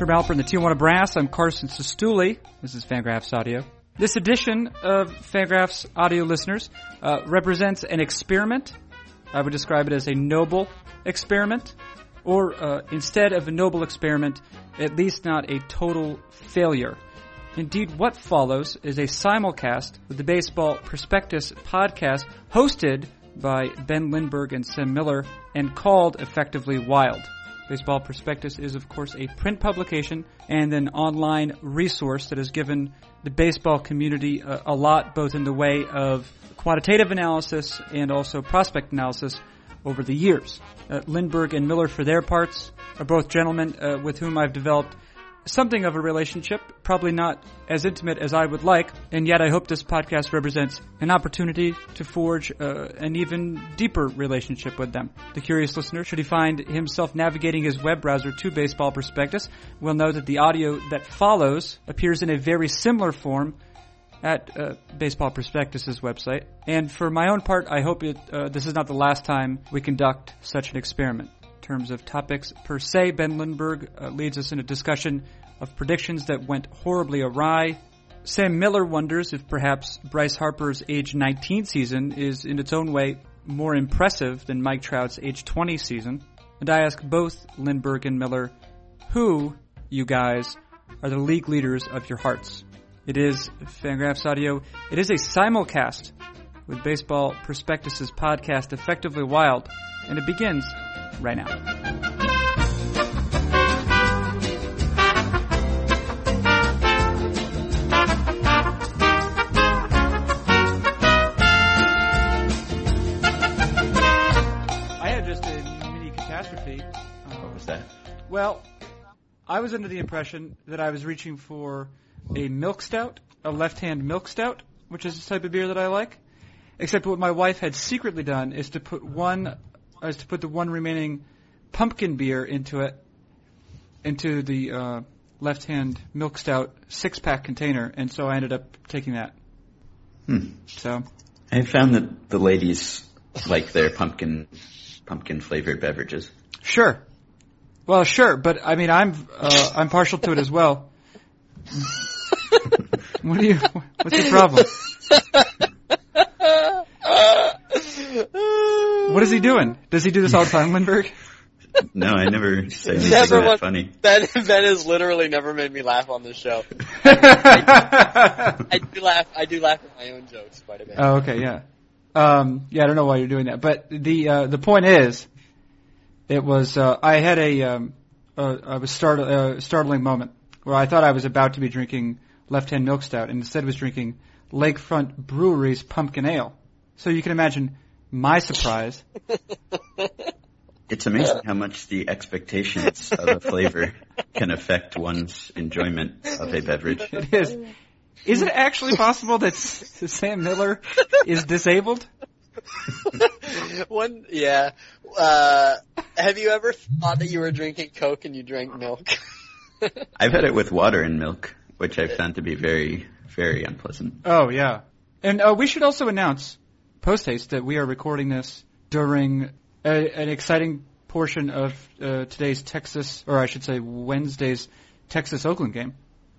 From Alpert and the Tijuana Brass, I'm Carson Cistulli. This is Fangraphs Audio. This edition of Fangraphs Audio listeners uh, represents an experiment. I would describe it as a noble experiment, or uh, instead of a noble experiment, at least not a total failure. Indeed, what follows is a simulcast with the Baseball Prospectus podcast hosted by Ben Lindbergh and Sam Miller and called effectively Wild. Baseball Prospectus is, of course, a print publication and an online resource that has given the baseball community a, a lot, both in the way of quantitative analysis and also prospect analysis over the years. Uh, Lindbergh and Miller, for their parts, are both gentlemen uh, with whom I've developed something of a relationship, probably not as intimate as I would like, and yet I hope this podcast represents an opportunity to forge uh, an even deeper relationship with them. The curious listener, should he find himself navigating his web browser to Baseball Prospectus, will know that the audio that follows appears in a very similar form at uh, Baseball Prospectus's website. And for my own part, I hope it, uh, this is not the last time we conduct such an experiment in terms of topics per se. Ben Lindbergh uh, leads us in a discussion of predictions that went horribly awry. Sam Miller wonders if perhaps Bryce Harper's age 19 season is in its own way more impressive than Mike Trout's age 20 season. And I ask both Lindbergh and Miller, who, you guys, are the league leaders of your hearts? It is Fangraphs Audio. It is a simulcast with Baseball Prospectus's podcast Effectively Wild, and it begins right now. I was under the impression that I was reaching for a milk stout, a left-hand milk stout, which is the type of beer that I like. Except what my wife had secretly done is to put one, is to put the one remaining pumpkin beer into it, into the uh, left-hand milk stout six-pack container, and so I ended up taking that. Hmm. So I found that the ladies like their pumpkin pumpkin flavored beverages. sure, well, sure, but I mean, I'm uh, I'm partial to it as well. what do you? What's your problem? What is he doing? Does he do this all the time, Lindbergh? No, I never say anything Never that want- funny. Ben, ben has literally never made me laugh on this show. I do laugh. I do laugh at my own jokes quite a bit. Oh, okay, yeah. Um, yeah, I don't know why you're doing that, but the uh, the point is, it was uh, I had a um, uh, I was start uh, startling moment where I thought I was about to be drinking left hand milk stout, and instead was drinking Lakefront Brewery's pumpkin ale. So you can imagine my surprise. It's amazing how much the expectations of a flavor can affect one's enjoyment of a beverage. It is. Is it actually possible that Sam Miller is disabled? One, yeah. Uh, have you ever thought that you were drinking Coke and you drank milk? I've had it with water and milk, which I've found to be very, very unpleasant. Oh yeah, and uh, we should also announce post haste that we are recording this during a, an exciting portion of uh, today's Texas, or I should say Wednesday's Texas Oakland game.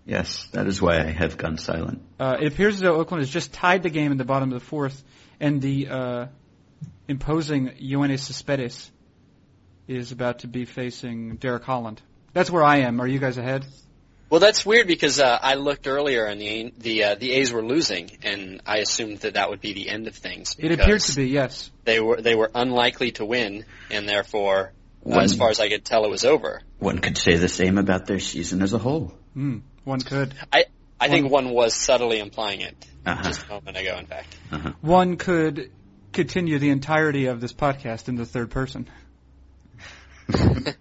Yes, that is why I have gone silent. Uh, it appears as though Oakland has just tied the game in the bottom of the fourth, and the uh, imposing Yoenis Cespedes is about to be facing Derek Holland. That's where I am. Are you guys ahead? well, that's weird because uh, I looked earlier and the the uh, the A's were losing, and I assumed that that would be the end of things. It appeared to be, yes. They were they were unlikely to win, and therefore, uh, as far as I could tell, it was over. One could say the same about their season as a whole. Hmm, one could. I I think one was subtly implying it Uh-huh. just a moment ago. In fact. Uh-huh. One could continue the entirety of this podcast in the third person.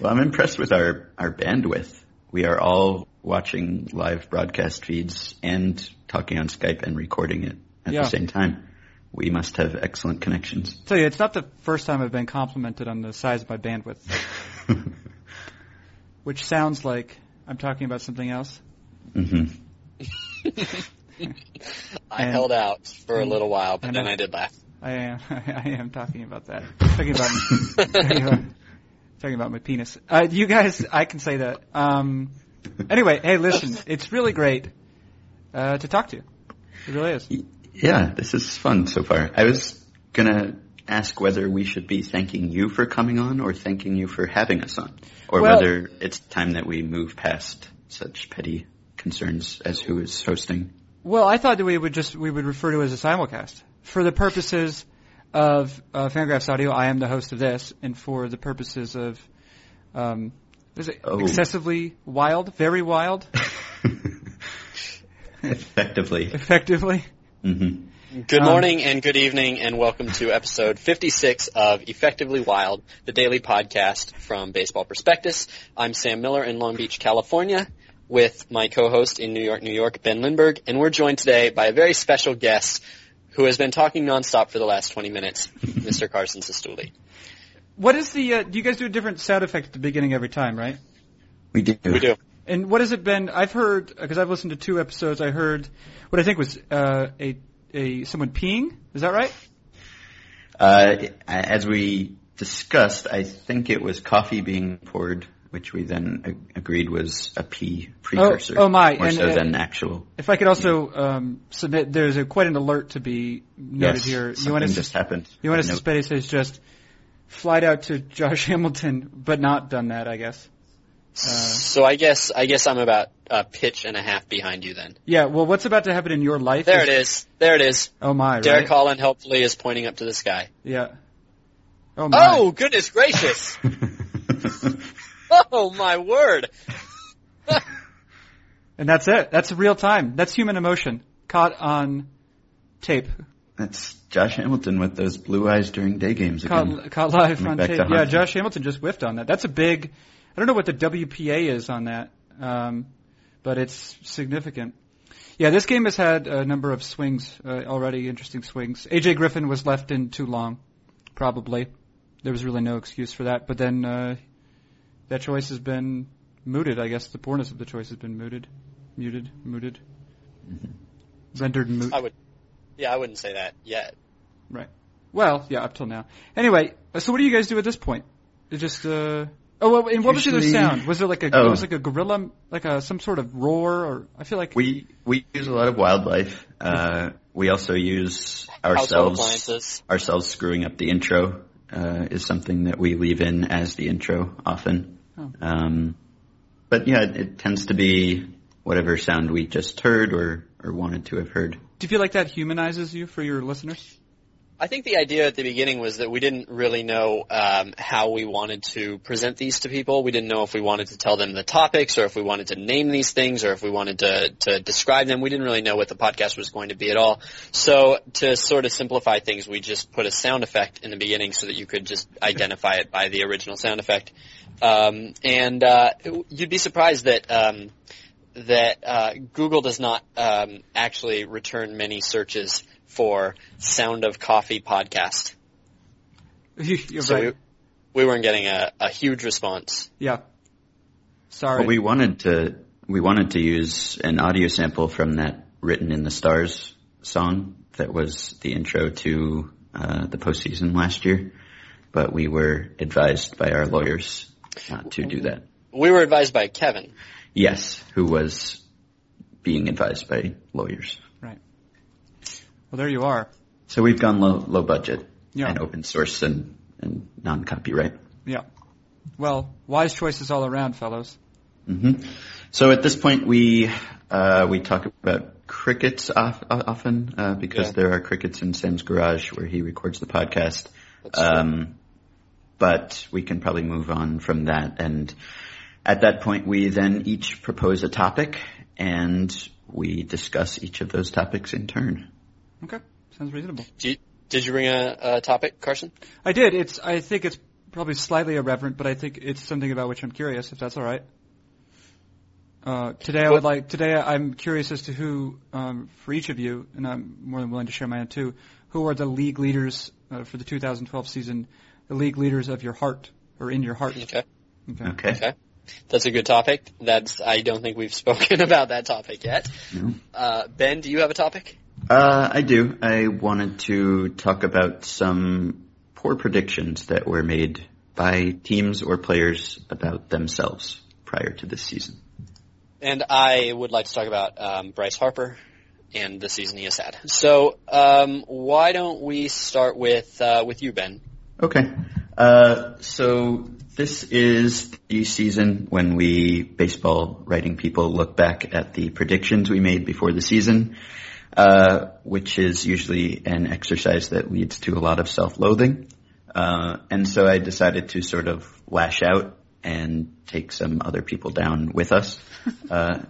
Well, I'm impressed with our, our bandwidth. We are all watching live broadcast feeds and talking on Skype and recording it at Yeah. the same time. We must have excellent connections. tell you, it's not the first time I've been complimented on the size of my bandwidth, which sounds like I'm talking about something else. Hmm I And- held out for a little while, but then I- I did laugh. I am, I am talking about that. Talking about, talking about Talking about my penis. Uh, you guys, I can say that. Um, anyway, hey, listen, it's really great uh, to talk to you. It really is. Yeah, this is fun so far. I was gonna ask whether we should be thanking you for coming on or thanking you for having us on, or Well- whether it's time that we move past such petty concerns as who is hosting. Well, I thought that we would just we would refer to it as a simulcast for the purposes of uh, Fangraphs Audio. I am the host of this, and for the purposes of um, is it Oh. excessively wild, very wild, Effectively. effectively. hmm Good Um, morning and good evening and welcome to episode 56 of Effectively Wild, the daily podcast from Baseball Prospectus. I'm Sam Miller in Long Beach, California with my co-host in New York, New York, Ben Lindbergh, and we're joined today by a very special guest who has been talking nonstop for the last 20 minutes, Mr. Carson Cistulli. What is the? Uh, do you guys do a different sound effect at the beginning every time, right? We do. We do. And what has it been? I've heard because I've listened to two episodes. I heard what I think was uh, a a someone peeing. Is that right? Uh, as we discussed, I think it was coffee being poured, which we then a- agreed was a pee precursor. oh my, More and, so uh, than actual. If I could also um, submit, there's a, quite an alert to be noted yes, here. something Yoenis, just happened. Yoenis Note. Cespedes has just flight out to Josh Hamilton, but not done that, I guess. Uh, So I guess, I guess I'm about a pitch and a half behind you then. yeah, well, what's about to happen in your life? There it is. There it is. Oh my, Derek right? Holland hopefully is pointing up to the sky. Yeah. Oh my. Oh, goodness gracious. Oh my word! And that's it. That's real time. That's human emotion caught on tape. That's Josh Hamilton with those blue eyes during day games again. Caught, caught live Coming on tape. Yeah. Josh Hamilton just whiffed on that. That's a big. I don't know what the WPA is on that, um, but it's significant. Yeah, this game has had a number of swings uh, already. Interesting swings. AJ Griffin was left in too long, probably. There was really no excuse for that. But then uh, that choice has been mooted. I guess the poorness of the choice has been mooted, muted, mooted, rendered moot. I would, yeah, I wouldn't say that yet. Right. Well, yeah, up till now. Anyway, uh, so what do you guys do at this point? It just uh oh, and what was the sound? Was there like a Oh. it was like a gorilla, like a some sort of roar, or I feel like We we use a lot of wildlife. Uh, we also use ourselves ourselves screwing up the intro uh, is something that we leave in as the intro often. Oh. Um, but yeah, it, it tends to be whatever sound we just heard or or wanted to have heard. do you feel like that humanizes you for your listeners? I think the idea at the beginning was that we didn't really know um, how we wanted to present these to people. We didn't know if we wanted to tell them the topics, or if we wanted to name these things, or if we wanted to to describe them. We didn't really know what the podcast was going to be at all. So to sort of simplify things, we just put a sound effect in the beginning so that you could just identify it by the original sound effect. Um, and uh, you'd be surprised that. Um, that uh, Google does not um, actually return many searches for "sound of coffee" podcast. You're So right. we, we weren't getting a, a huge response. Yeah. Sorry. But we wanted to we wanted to use an audio sample from that "Written in the Stars" song that was the intro to uh, the postseason last year, but we were advised by our lawyers not to do that. We were advised by Kevin. Yes, who was being advised by lawyers. Well, there you are. So we've gone low low budget Yeah. and open source and, and non copyright. Yeah. Well, wise choices all around, fellows. hmm So at this point, we uh, we talk about crickets off, often uh, because Yeah. there are crickets in Sam's garage where he records the podcast. Um, but we can probably move on from that, and at that point, we then each propose a topic, and we discuss each of those topics in turn. Okay. Sounds reasonable. Do you, did you bring a, a topic, Carson? I did. It's. I think it's probably slightly irreverent, but I think it's something about which I'm curious. If that's all right. Uh, today I would like. Today I'm curious as to who, um, for each of you, and I'm more than willing to share mine too. Who are the league leaders uh, for the 2012 season? The league leaders of your heart, or in your heart. Okay. Okay. Okay. Okay. That's a good topic. That's I don't think we've spoken about that topic yet. No. Uh, ben, do you have a topic? Uh, I do. I wanted to talk about some poor predictions that were made by teams or players about themselves prior to this season. And I would like to talk about um, Bryce Harper and the season he has had. So um, why don't we start with uh, with you, Ben? Okay. Uh, so this is the season when we baseball writing people look back at the predictions we made before the season, uh, which is usually an exercise that leads to a lot of self-loathing. Uh, and so I decided to sort of lash out and take some other people down with us. Uh,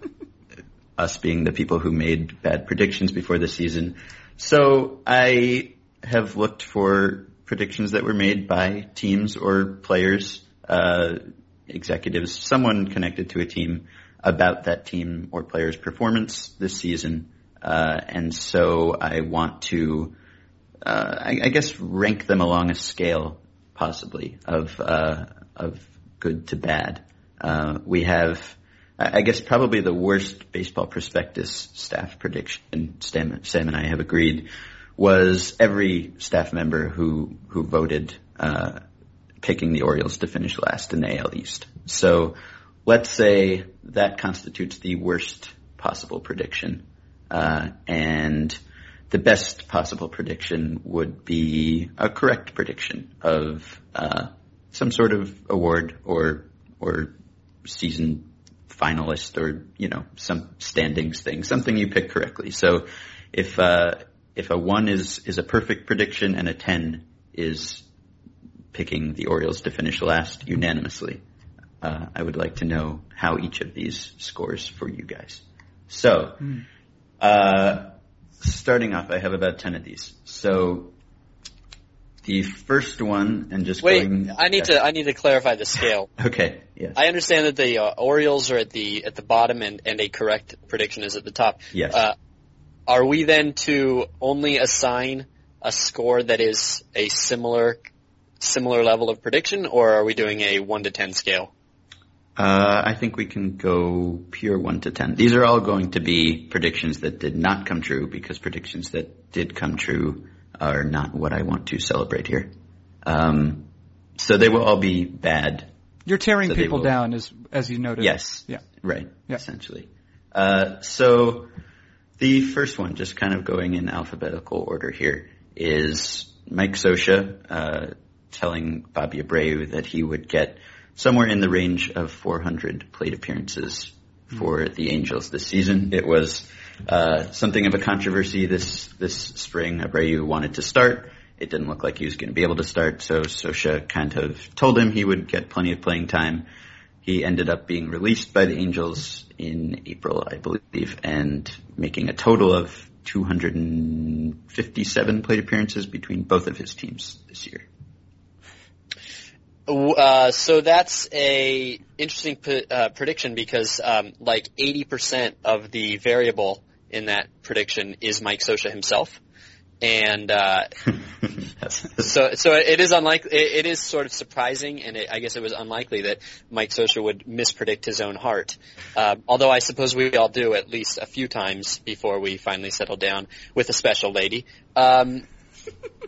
us being the people who made bad predictions before the season. So I have looked for predictions that were made by teams or players, uh, executives, someone connected to a team about that team or player's performance this season. Uh, and so I want to, uh, I, I, guess, rank them along a scale, possibly of uh, of good to bad. Uh, we have I guess probably the worst baseball prospectus staff prediction, Sam, Sam and I have agreed, was every staff member who who voted uh, picking the Orioles to finish last in the AL East. So let's say that constitutes the worst possible prediction, and the best possible prediction would be a correct prediction of uh, some sort of award or or season finalist or you know some standings thing, something you pick correctly. So if uh, if a one is is a perfect prediction and a ten is picking the Orioles to finish last unanimously, uh, I would like to know how each of these scores for you guys. So. Mm. Uh, starting off, I have about 10 of these. So the first one, and just wait, going, I need to I need to clarify the scale. okay, yes. I understand that the uh, Orioles are at the at the bottom, and and a correct prediction is at the top. Yes. Uh, are we then to only assign a score that is a similar similar level of prediction, or are we doing a one to ten scale? Uh, I think we can go pure one to ten. These are all going to be predictions that did not come true because predictions that did come true are not what I want to celebrate here. Um, so they will all be bad. You're tearing so people down, as as you noted. Yes. Yeah. Right. Yeah. Essentially. Uh, so the first one, just kind of going in alphabetical order here, is Mike Scioscia, uh, telling Bobby Abreu that he would get somewhere in the range of 400 plate appearances for the Angels this season. It was uh, something of a controversy this this spring. Abreu wanted to start. It didn't look like he was going to be able to start, so Scioscia kind of told him he would get plenty of playing time. He ended up being released by the Angels in April, I believe, and making a total of 257 plate appearances between both of his teams this year. Uh, so that's a interesting p- uh, prediction because um, like 80% of the variable in that prediction is Mike Scioscia himself. And uh, so, so it is unlikely. It, it is sort of surprising, and it, I guess it was unlikely that Mike Scioscia would mispredict his own heart. Uh, although I suppose we all do at least a few times before we finally settle down with a special lady. Um,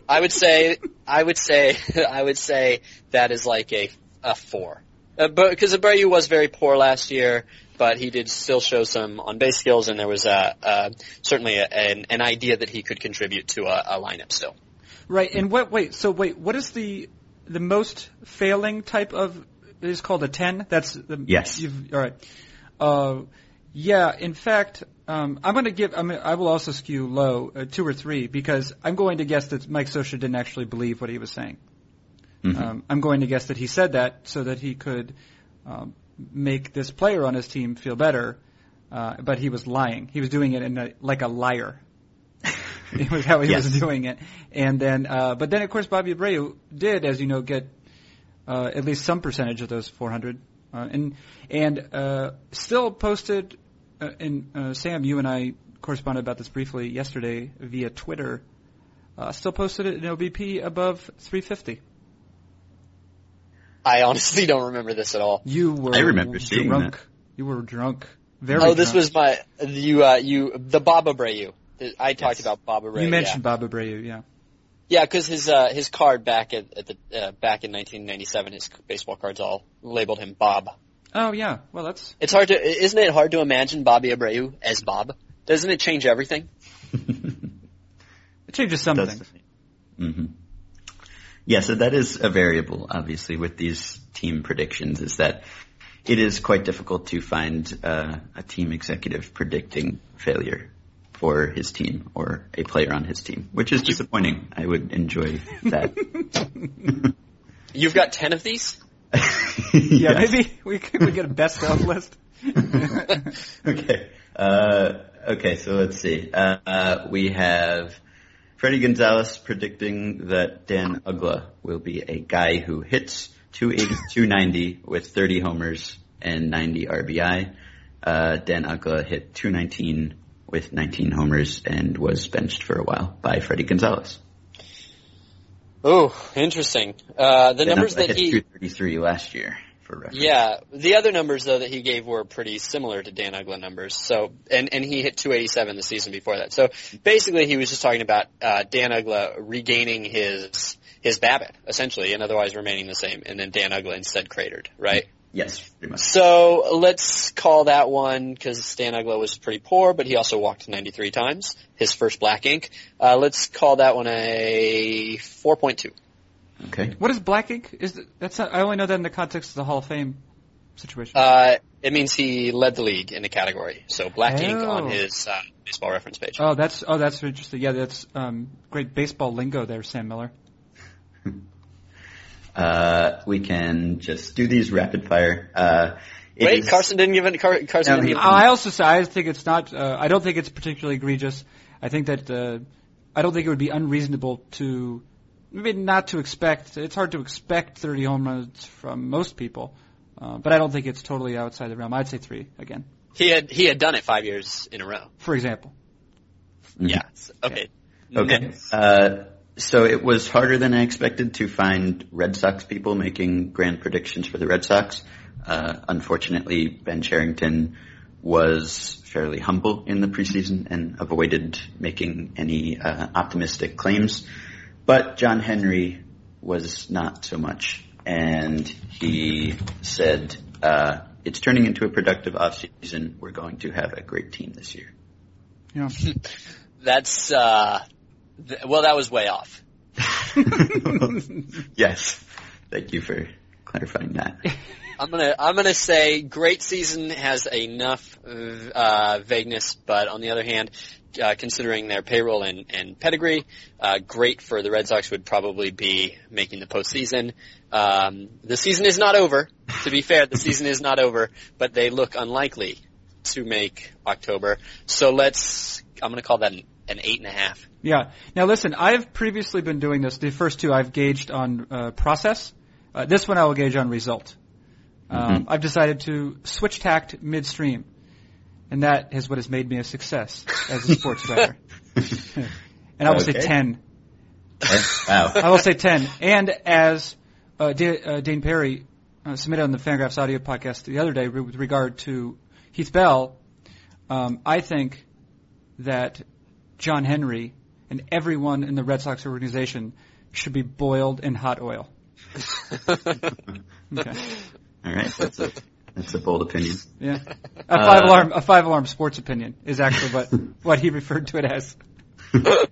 I would say, I would say, I would say that is like a a four. Uh, but because Abreu was very poor last year, but he did still show some on base skills, and there was a, a certainly a, an, an idea that he could contribute to a, a lineup still. Right. And what? Wait. So wait. What is the the most failing type of? It is called a ten. That's the, yes. all right. Uh, yeah. In fact, um, I'm going to give. I, mean, I will also skew low, uh, two or three, because I'm going to guess that Mike Scioscia didn't actually believe what he was saying. Mm-hmm. Um, I'm going to guess that he said that so that he could um, make this player on his team feel better, uh, but he was lying. He was doing it in a, like a liar. it was how he yes. was doing it. And then, uh, but then of course Bobby Abreu did, as you know, get uh, at least some percentage of those 400, uh, and and uh, still posted uh, and uh, Sam, you and I corresponded about this briefly yesterday via Twitter. Uh, still posted it in OBP above 350. I honestly don't remember this at all. You were I remember seeing drunk. That. You were drunk. Very. Oh, this drunk. was my you uh, you the Bob Abreu. I talked yes. about Bob Abreu. You mentioned yeah. Bob Abreu, yeah. Yeah, because his uh, his card back at, at the uh, back in 1997, his baseball cards all labeled him Bob. Oh yeah, well that's It's hard to isn't it hard to imagine Bobby Abreu as Bob? Doesn't it change everything? it changes some Does- things. hmm Yeah, so that is a variable, obviously, with these team predictions, is that it is quite difficult to find uh, a team executive predicting failure for his team or a player on his team, which is disappointing. I would enjoy that. You've got ten of these. Yeah, maybe we could we get a best of list. okay. Uh, okay, so let's see. Uh, uh, we have Fredi Gonzalez predicting that Dan Uggla will be a guy who hits 280, 290 with 30 homers and 90 RBI. Uh, Dan Uggla hit 219 with 19 homers and was benched for a while by Fredi Gonzalez. Oh, interesting. Uh, the numbers that hit he 233 last year for reference. Yeah, the other numbers though that he gave were pretty similar to Dan Uggla numbers. So, and and he hit 287 the season before that. So basically, he was just talking about uh, Dan Uggla regaining his his BABIP essentially, and otherwise remaining the same, and then Dan Uggla instead cratered, right? Yes, pretty much. So let's call that one because Stan Uggla was pretty poor, but he also walked 93 times. His first black ink. Uh, let's call that one a 4.2. Okay. What is black ink? Is th- that's not, I only know that in the context of the Hall of Fame situation. Uh, it means he led the league in the category. So black ink Oh. on his uh, baseball reference page. oh, that's oh that's interesting. Yeah, that's um, great baseball lingo there, Sam Miller. Uh, we can just do these rapid fire. Uh, Wait, is- Carson didn't give it. Car- Carson No, didn't he- give I also say I think it's not. Uh, I don't think it's particularly egregious. I think that uh, I don't think it would be unreasonable to maybe not to expect. It's hard to expect 30 home runs from most people, uh, but I don't think it's totally outside the realm. I'd say three again, He had he had done it five years in a row. for example. Mhm. Yeah. Okay. Okay. Uh, so it was harder than I expected to find Red Sox people making grand predictions for the Red Sox. Uh, unfortunately, Ben Cherington was fairly humble in the preseason and avoided making any uh, optimistic claims. But John Henry was not so much, and he said, uh, "It's turning into a productive offseason. We're going to have a great team this year." Yeah. That's uh, th- well, that was way off. yes. Thank you for clarifying that. I'm gonna I'm gonna say great season has enough uh, vagueness, but on the other hand, uh, considering their payroll and, and pedigree, uh, great for the Red Sox would probably be making the postseason. Um, the season is not over. To be fair, the season is not over, but they look unlikely to make October. So let's I'm gonna call that an, an eight and a half. Yeah. Now listen, I've previously been doing this. The first two I've gauged on uh, process. Uh, this one I will gauge on result. Um, Mhm. I've decided to switch tact midstream, and that is what has made me a success as a sports writer. and I will say Okay. ten. wow. I will say ten. And as uh, Da- uh, Dayn Perry uh, submitted on the Fangraphs audio podcast the other day re- with regard to Heath Bell, um, I think that John Henry and everyone in the Red Sox organization should be boiled in hot oil. Okay. All right. That's a that's a bold opinion. Yeah. A Uh, five alarm a five alarm sports opinion is actually what what he referred to it as. Uh,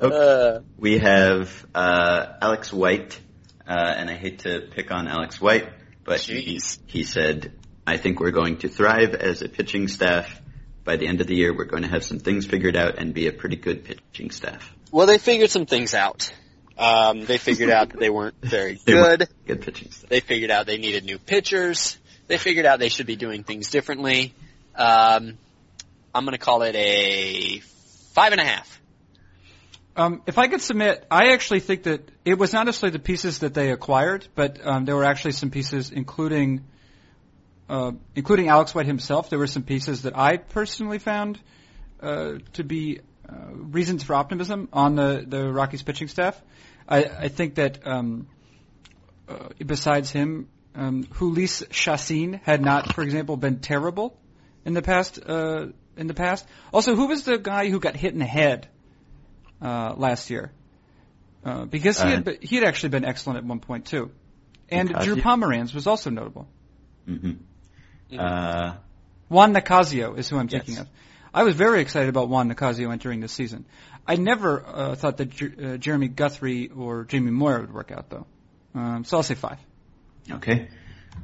okay. Uh, We have uh, Alex White, uh, and I hate to pick on Alex White, but he, he said, "I think we're going to thrive as a pitching staff. By the end of the year, we're going to have some things figured out and be a pretty good pitching staff." well, they figured some things out. Um, they figured out that they weren't very They were- good. Good pitching staff. They figured out they needed new pitchers. They figured out they should be doing things differently. Um, I'm going to call it a five and a half. Um, if I could submit, I actually think that it was not necessarily the pieces that they acquired, but um, there were actually some pieces, including uh, including Alex White himself. There were some pieces that I personally found uh, to be uh, reasons for optimism on the the Rockies pitching staff. I, I think that um, uh, besides him, um, Jhoulys Chacin had not, for example, been terrible in the past. Uh, in the past, also, who was the guy who got hit in the head? uh, last year. uh, because he had been, he had actually been excellent at one point too, and Drew? Pomeranz was also notable. Uh, Juan Nicasio is who I'm Yes. thinking of. I was very excited about Juan Nicasio entering this season. I never uh, thought that Jer- uh, Jeremy Guthrie or Jamie Moyer would work out though. Um, so I'll say five. Okay.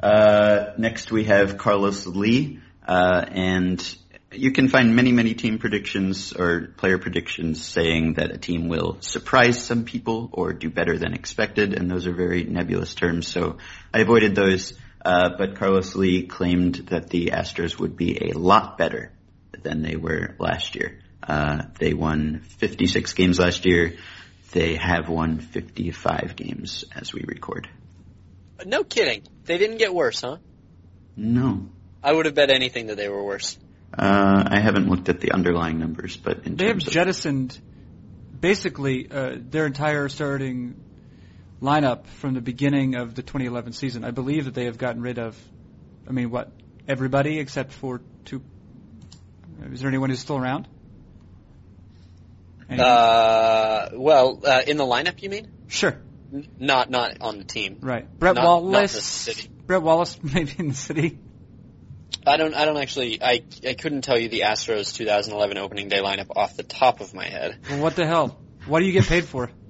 Uh, next we have Carlos Lee, uh, and you can find many, many team predictions or player predictions saying that a team will surprise some people or do better than expected, and those are very nebulous terms, so I avoided those. Uh, but Carlos Lee claimed that the Astros would be a lot better than they were last year. Uh, they won 56 games last year. They have won 55 games as we record. No kidding. They didn't get worse, huh? No. I would have bet anything that they were worse. Uh, I haven't looked at the underlying numbers, but in They have of jettisoned basically uh, their entire starting lineup from the beginning of the 2011 season. I believe that they have gotten rid of, I mean, what everybody except for two. Is there anyone who's still around? Anyone? Uh, well, uh, in the lineup, you mean? sure. N- Not not on the team. Right. Brett Not- not Wallace. city. Brett Wallace maybe in the city. I don't. I don't actually. I I couldn't tell you the Astros 2011 opening day lineup off the top of my head. Well, what the hell? What do you get paid for?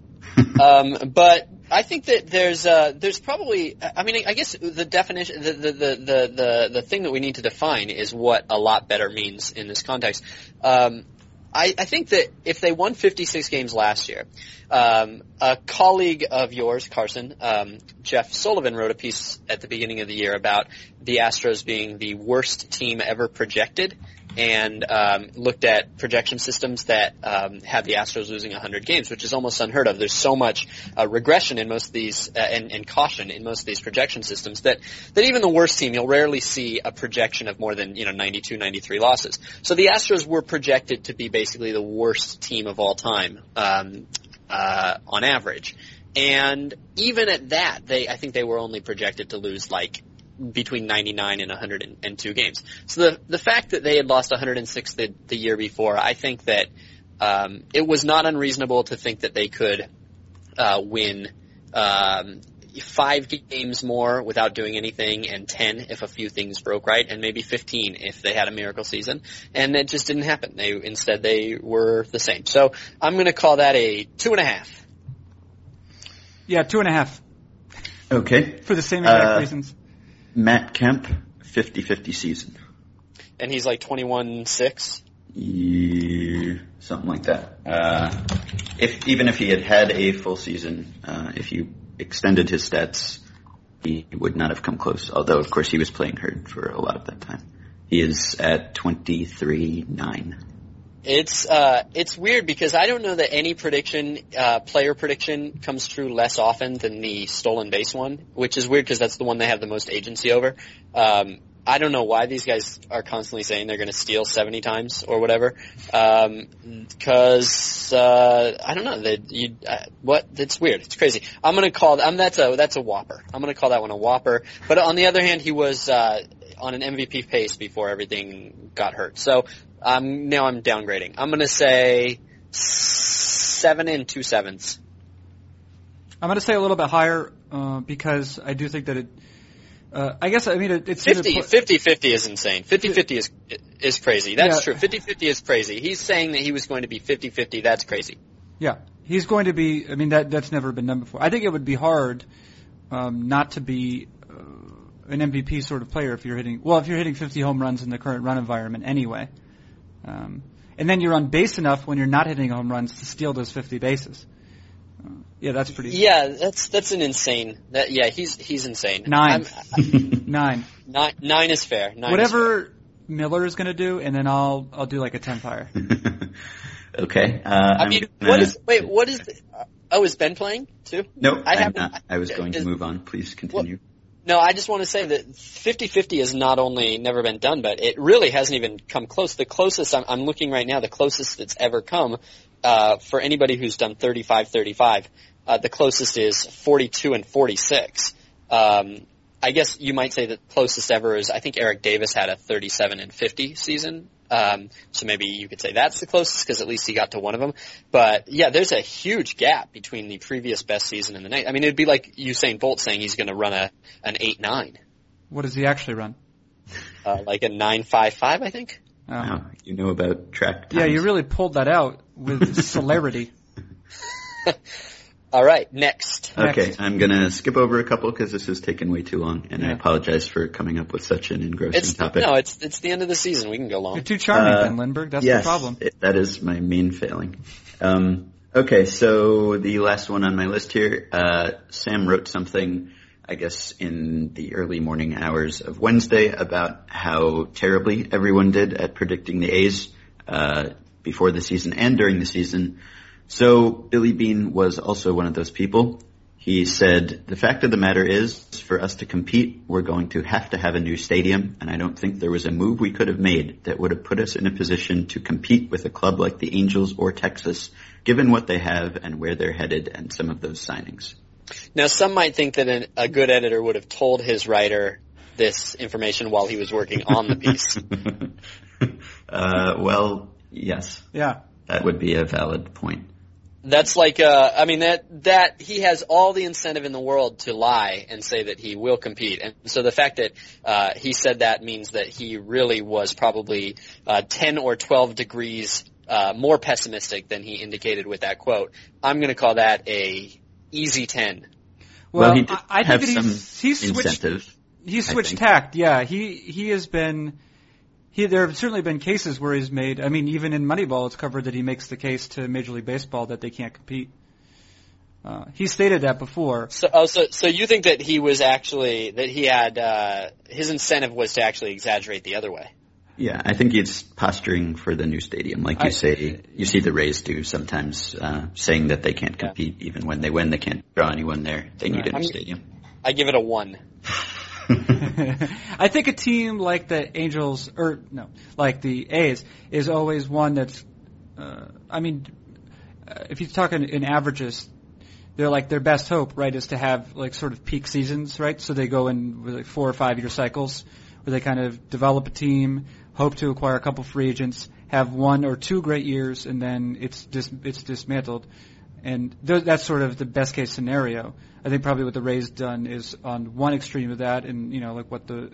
Um, but I think that there's uh, there's probably. I mean, I guess the definition, the the, the the the thing that we need to define is what a lot better means in this context. Um, I, I think that if they won 56 games last year, um, a colleague of yours, Carson, um, Jeff Sullivan, wrote a piece at the beginning of the year about the Astros being the worst team ever projected, and um, looked at projection systems that um, had the Astros losing 100 games, which is almost unheard of. There's so much uh, regression in most of these uh, and, and caution in most of these projection systems that that even the worst team, you'll rarely see a projection of more than you know 92, 93 losses. So the Astros were projected to be basically the worst team of all time um, uh, on average. And even at that, they I think they were only projected to lose like between 99 and 102 games. So the the fact that they had lost 106 the, the year before, I think that um, it was not unreasonable to think that they could uh, win um, five games more without doing anything, and 10 if a few things broke right, and maybe 15 if they had a miracle season. And it just didn't happen. They instead they were the same. So I'm going to call that a two and a half. Yeah, two and a half okay. for the same exact Uh, reasons. Matt Kemp, 50-50 season. And he's like 21-6. Yeah, something like that. Uh, if even if he had had a full season, uh, if you extended his stats, he would not have come close. Although, of course, he was playing hurt for a lot of that time. He is at 23-9. It's uh, it's weird because I don't know that any prediction, uh, player prediction, comes true less often than the stolen base one, which is weird because that's the one they have the most agency over. Um, I don't know why these guys are constantly saying they're going to steal 70 times or whatever. Because uh, I don't know that you uh, what it's weird. It's crazy. I'm going to call um, that's a that's a whopper. I'm going to call that one a whopper. But on the other hand, he was uh, on an MVP pace before everything got hurt. So um, now I'm downgrading. I'm going to say seven and two sevenths. I'm going to say a little bit higher uh, because I do think that it. Uh, I guess I mean it, it's either 50, pl- 50 50 is insane. 50 50 is is crazy. That's Yeah. true. 50 50 is crazy. He's saying that he was going to be 50 50. That's crazy. Yeah, he's going to be. I mean, that that's never been done before. I think it would be hard um, not to be an MVP sort of player if you're hitting. Well, if you're hitting 50 home runs in the current run environment anyway, um, and then you're on base enough when you're not hitting home runs to steal those 50 bases. Uh, yeah, that's pretty. Yeah, that's that's an insane. That yeah, he's he's insane. 9 I'm- Nine. nine nine is fair. Nine Is fair. Whatever Miller is going to do, and then I'll I'll do like a 10 fire. okay. Uh, I I'm mean, gonna- what is wait? What is? The, oh, is Ben playing too? Nope, I I haven't- I was going to is- move on. Please continue. No, I just want to say that 50-50 has not only never been done, but it really hasn't even come close. The closest I'm, I'm looking right now, the closest that's ever come uh, for anybody who's done 35-35, uh, the closest is 42 and 46. Um, I guess you might say the closest ever is I think Eric Davis had a 37 and 50 season Um, so maybe you could say that's the closest because at least he got to one of them. But yeah, there's a huge gap between the previous best season and the next. I mean, it'd be like Usain Bolt saying he's going to run a an eight nine. What does he actually run? Uh, like a nine five five, I think. Oh. Wow, you know about track. Yeah, you really pulled that out with celerity. All right, next. Okay, Next. I'm gonna skip over a couple because this has taken way too long, and I apologize for coming up with such an engrossing It's topic. no, it's it's the end of the season. We can go long. You're too charming, Uh, Ben Lindbergh. That's yes, the problem. it- that is my main failing. Um, okay, so the last one on my list here, uh, Sam wrote something, I guess, in the early morning hours of Wednesday about how terribly everyone did at predicting the A's uh, before the season and during the season. So Billy Beane was also one of those people. He said, the fact of the matter is, for us to compete, we're going to have to have a new stadium, and I don't think there was a move we could have made that would have put us in a position to compete with a club like the Angels or Texas, given what they have and where they're headed and some of those signings. Now, some might think that an, a good editor would have told his writer this information while he was working on the piece. uh, well, yes, Yeah. that would be a valid point. That's like, uh, I mean, that, that he has all the incentive in the world to lie and say that he will compete. And so the fact that, uh, he said that means that he really was probably, uh, 10 or 12 degrees, uh, more pessimistic than he indicated with that quote. I'm gonna call that a easy 10. Well, he did I, I have think that some he's, he's switched. incentive. He's switched tact. Yeah, he he has been. He, there have certainly been cases where he's made. I mean, even in Moneyball, it's covered that he makes the case to Major League Baseball that they can't compete. Uh, he stated that before. So, oh, so, so you think that he was actually, that he had, uh, his incentive was to actually exaggerate the other way? Yeah, I think it's posturing for the new stadium, like you I- say. You see the Rays do sometimes, uh, saying that they can't Yeah. compete even when they win. They can't draw anyone there. They need Right. a new stadium. I give it a one. I think a team like the Angels, or no, like the A's, is always one that's. Uh, I mean, uh, if you talk talking in averages, they're like their best hope, right, is to have like sort of peak seasons, right? So they go in with like four or five year cycles where they kind of develop a team, hope to acquire a couple free agents, have one or two great years, and then it's dis- it's dismantled. And th- that's sort of the best case scenario. I think probably what the Rays done is on one extreme of that, and you know, like what the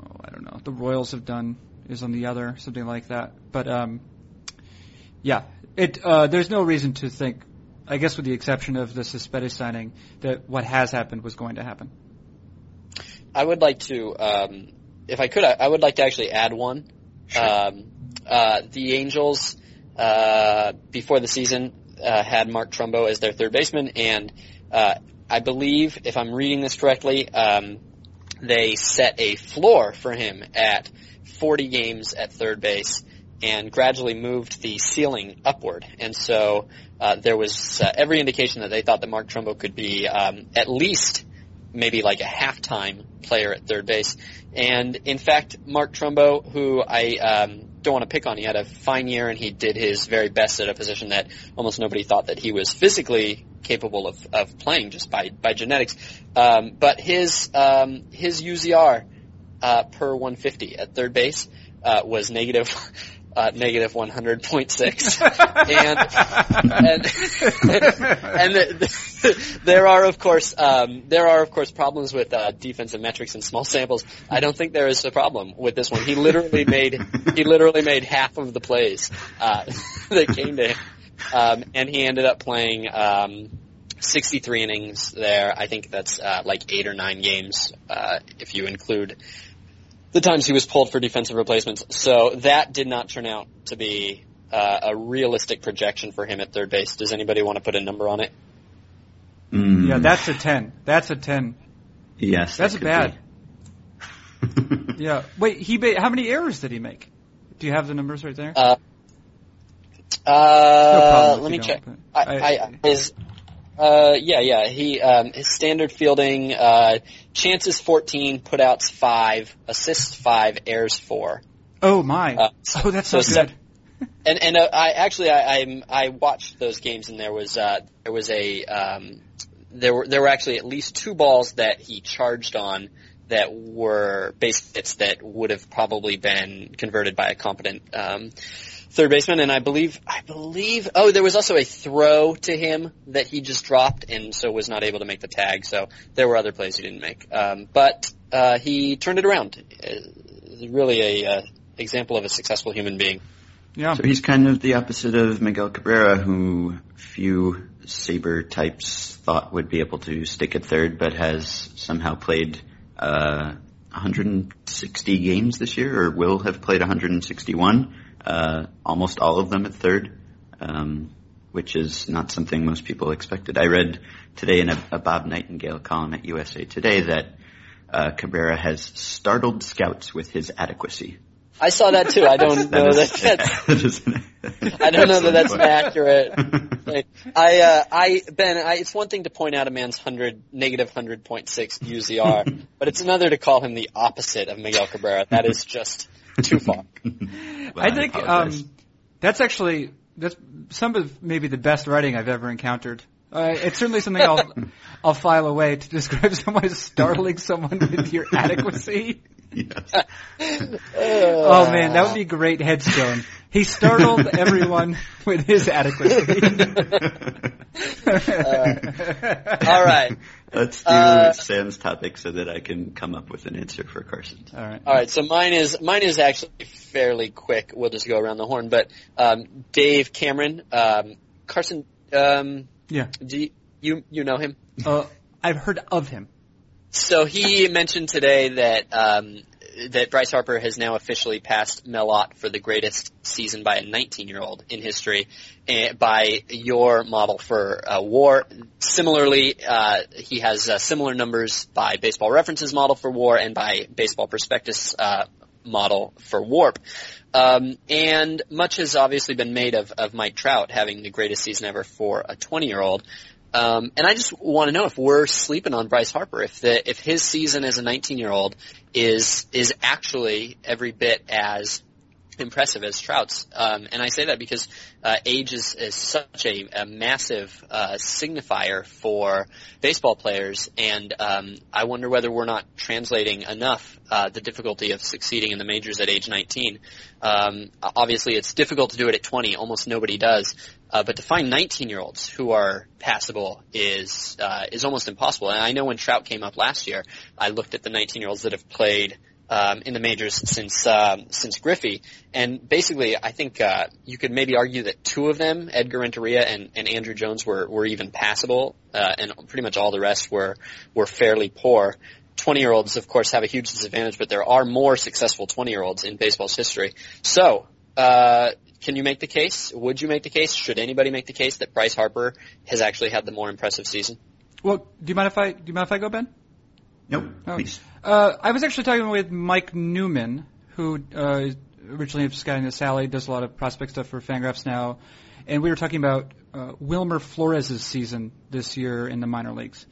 oh, I don't know, the Royals have done is on the other, something like that. But um, yeah, it uh, there's no reason to think, I guess, with the exception of the Cespedes signing, that what has happened was going to happen. I would like to, um, if I could, I, I would like to actually add one. Um, uh, the Angels, uh, before the season, uh, had Mark Trumbo as their third baseman, and uh, I believe, if I'm reading this correctly, um, they set a floor for him at 40 games at third base and gradually moved the ceiling upward. And so uh, there was uh, every indication that they thought that Mark Trumbo could be um, at least maybe like a halftime player at third base. And in fact, Mark Trumbo, who I um, don't want to pick on, he had a fine year and he did his very best at a position that almost nobody thought that he was physically capable of, of playing just by by genetics. Um, but his um, his UZR uh, per 150 at third base uh, was negative uh, negative 100.6, and and and the, the, there are of course um, there are of course problems with uh, defensive metrics and small samples. I don't think there is a problem with this one. He literally made he literally made half of the plays uh, that came to him, um, and he ended up playing. Um, 63 innings there. I think that's uh, like eight or nine games uh, if you include the times he was pulled for defensive replacements. So that did not turn out to be uh, a realistic projection for him at third base. Does anybody want to put a number on it? Mm, Yeah, that's a ten. That's a ten. yes, That's that bad. Yeah. Wait, he ba- how many errors did he make? Do you have the numbers right there? Uh, No problem if let me check. but I, I, his, uh, yeah, yeah. He um, his standard fielding uh, chances 14, putouts five, assists five, errors four. oh my. uh, oh, that's so se- good. And and uh, I actually I I'm, I watched those games and there was uh, there was a um, there were there were actually at least two balls that he charged on that were base hits that would have probably been converted by a competent um, third baseman. And I believe, I believe, oh, there was also a throw to him that he just dropped, and so was not able to make the tag. So there were other plays he didn't make, um, but uh, he turned it around. Uh, really a uh, example of a successful human being. Yeah. So he's kind of the opposite of Miguel Cabrera, who few Saber types thought would be able to stick at third, but has somehow played uh, 160 games this year, or will have played 161, uh, almost all of them at third, um, which is not something most people expected. I read today in a, a Bob Nightingale column at USA Today that uh, Cabrera has startled scouts with his adequacy. I saw that too. I don't know that. That's, I don't know that that's accurate. Like, I, uh, I, Ben, I, it's one thing to point out a man's hundred negative hundred point six UZR, but it's another to call him the opposite of Miguel Cabrera. That is just too far. well, I think I um, that's actually that's some of maybe the best writing I've ever encountered. Uh, it's certainly something I'll I'll file away to describe someone as startling someone with your adequacy. Yes. oh man, that would be a great headstone. He startled everyone with his adequacy. Uh, all right. Let's do uh, Sam's topic so that I can come up with an answer for Carson. All right. All right. So mine is mine is actually fairly quick. We'll just go around the horn. But um, Dave Cameron, um, Carson. Um, yeah. Do you, you you know him? Uh, I've heard of him. So he mentioned today that um, that Bryce Harper has now officially passed Mel Ott for the greatest season by a 19-year-old in history uh, by your model for uh, WAR. Similarly, uh, he has uh, similar numbers by Baseball References model for WAR and by Baseball Prospectus uh, model for WARP. Um, and much has obviously been made of, of Mike Trout having the greatest season ever for a 20 year old. Um, and I just want to know if we're sleeping on Bryce Harper, if the if his season as a 19 year old is is actually every bit as impressive as Trout's. Um, and I say that because uh, age is, is such a, a massive uh, signifier for baseball players, and um, I wonder whether we're not translating enough uh, the difficulty of succeeding in the majors at age 19. Um, obviously, it's difficult to do it at 20. Almost nobody does. Uh, but to find 19 year olds who are passable is uh, is almost impossible. And I know when Trout came up last year, I looked at the 19 year olds that have played um, in the majors since um, since Griffey, and basically, I think uh, you could maybe argue that two of them, Edgar Renteria and, and Andruw Jones, were were even passable, uh, and pretty much all the rest were were fairly poor. 20 year olds, of course, have a huge disadvantage, but there are more successful 20 year olds in baseball's history. So, uh, can you make the case? Would you make the case? Should anybody make the case that Bryce Harper has actually had the more impressive season? Well, do you mind if I do you mind if I go, Ben? Nope. Oh. Please. Uh, I was actually talking with Mike Newman, who uh, originally of Scouting the Sally, does a lot of prospect stuff for Fangraphs now, and we were talking about uh, Wilmer Flores' season this year in the minor leagues,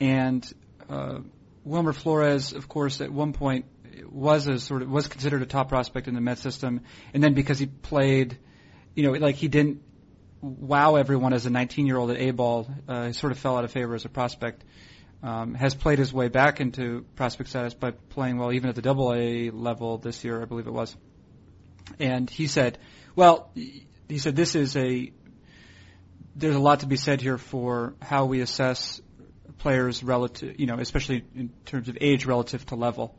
and uh, Wilmer Flores, of course, at one point was a sort of was considered a top prospect in the Met system, and then because he played, you know, like he didn't wow everyone as a 19 year old at A ball, uh, he sort of fell out of favor as a prospect um, has played his way back into prospect status by playing well even at the double A level this year, I believe it was. And he said, well, he said this is a, there's a lot to be said here for how we assess players relative, you know, especially in terms of age relative to level.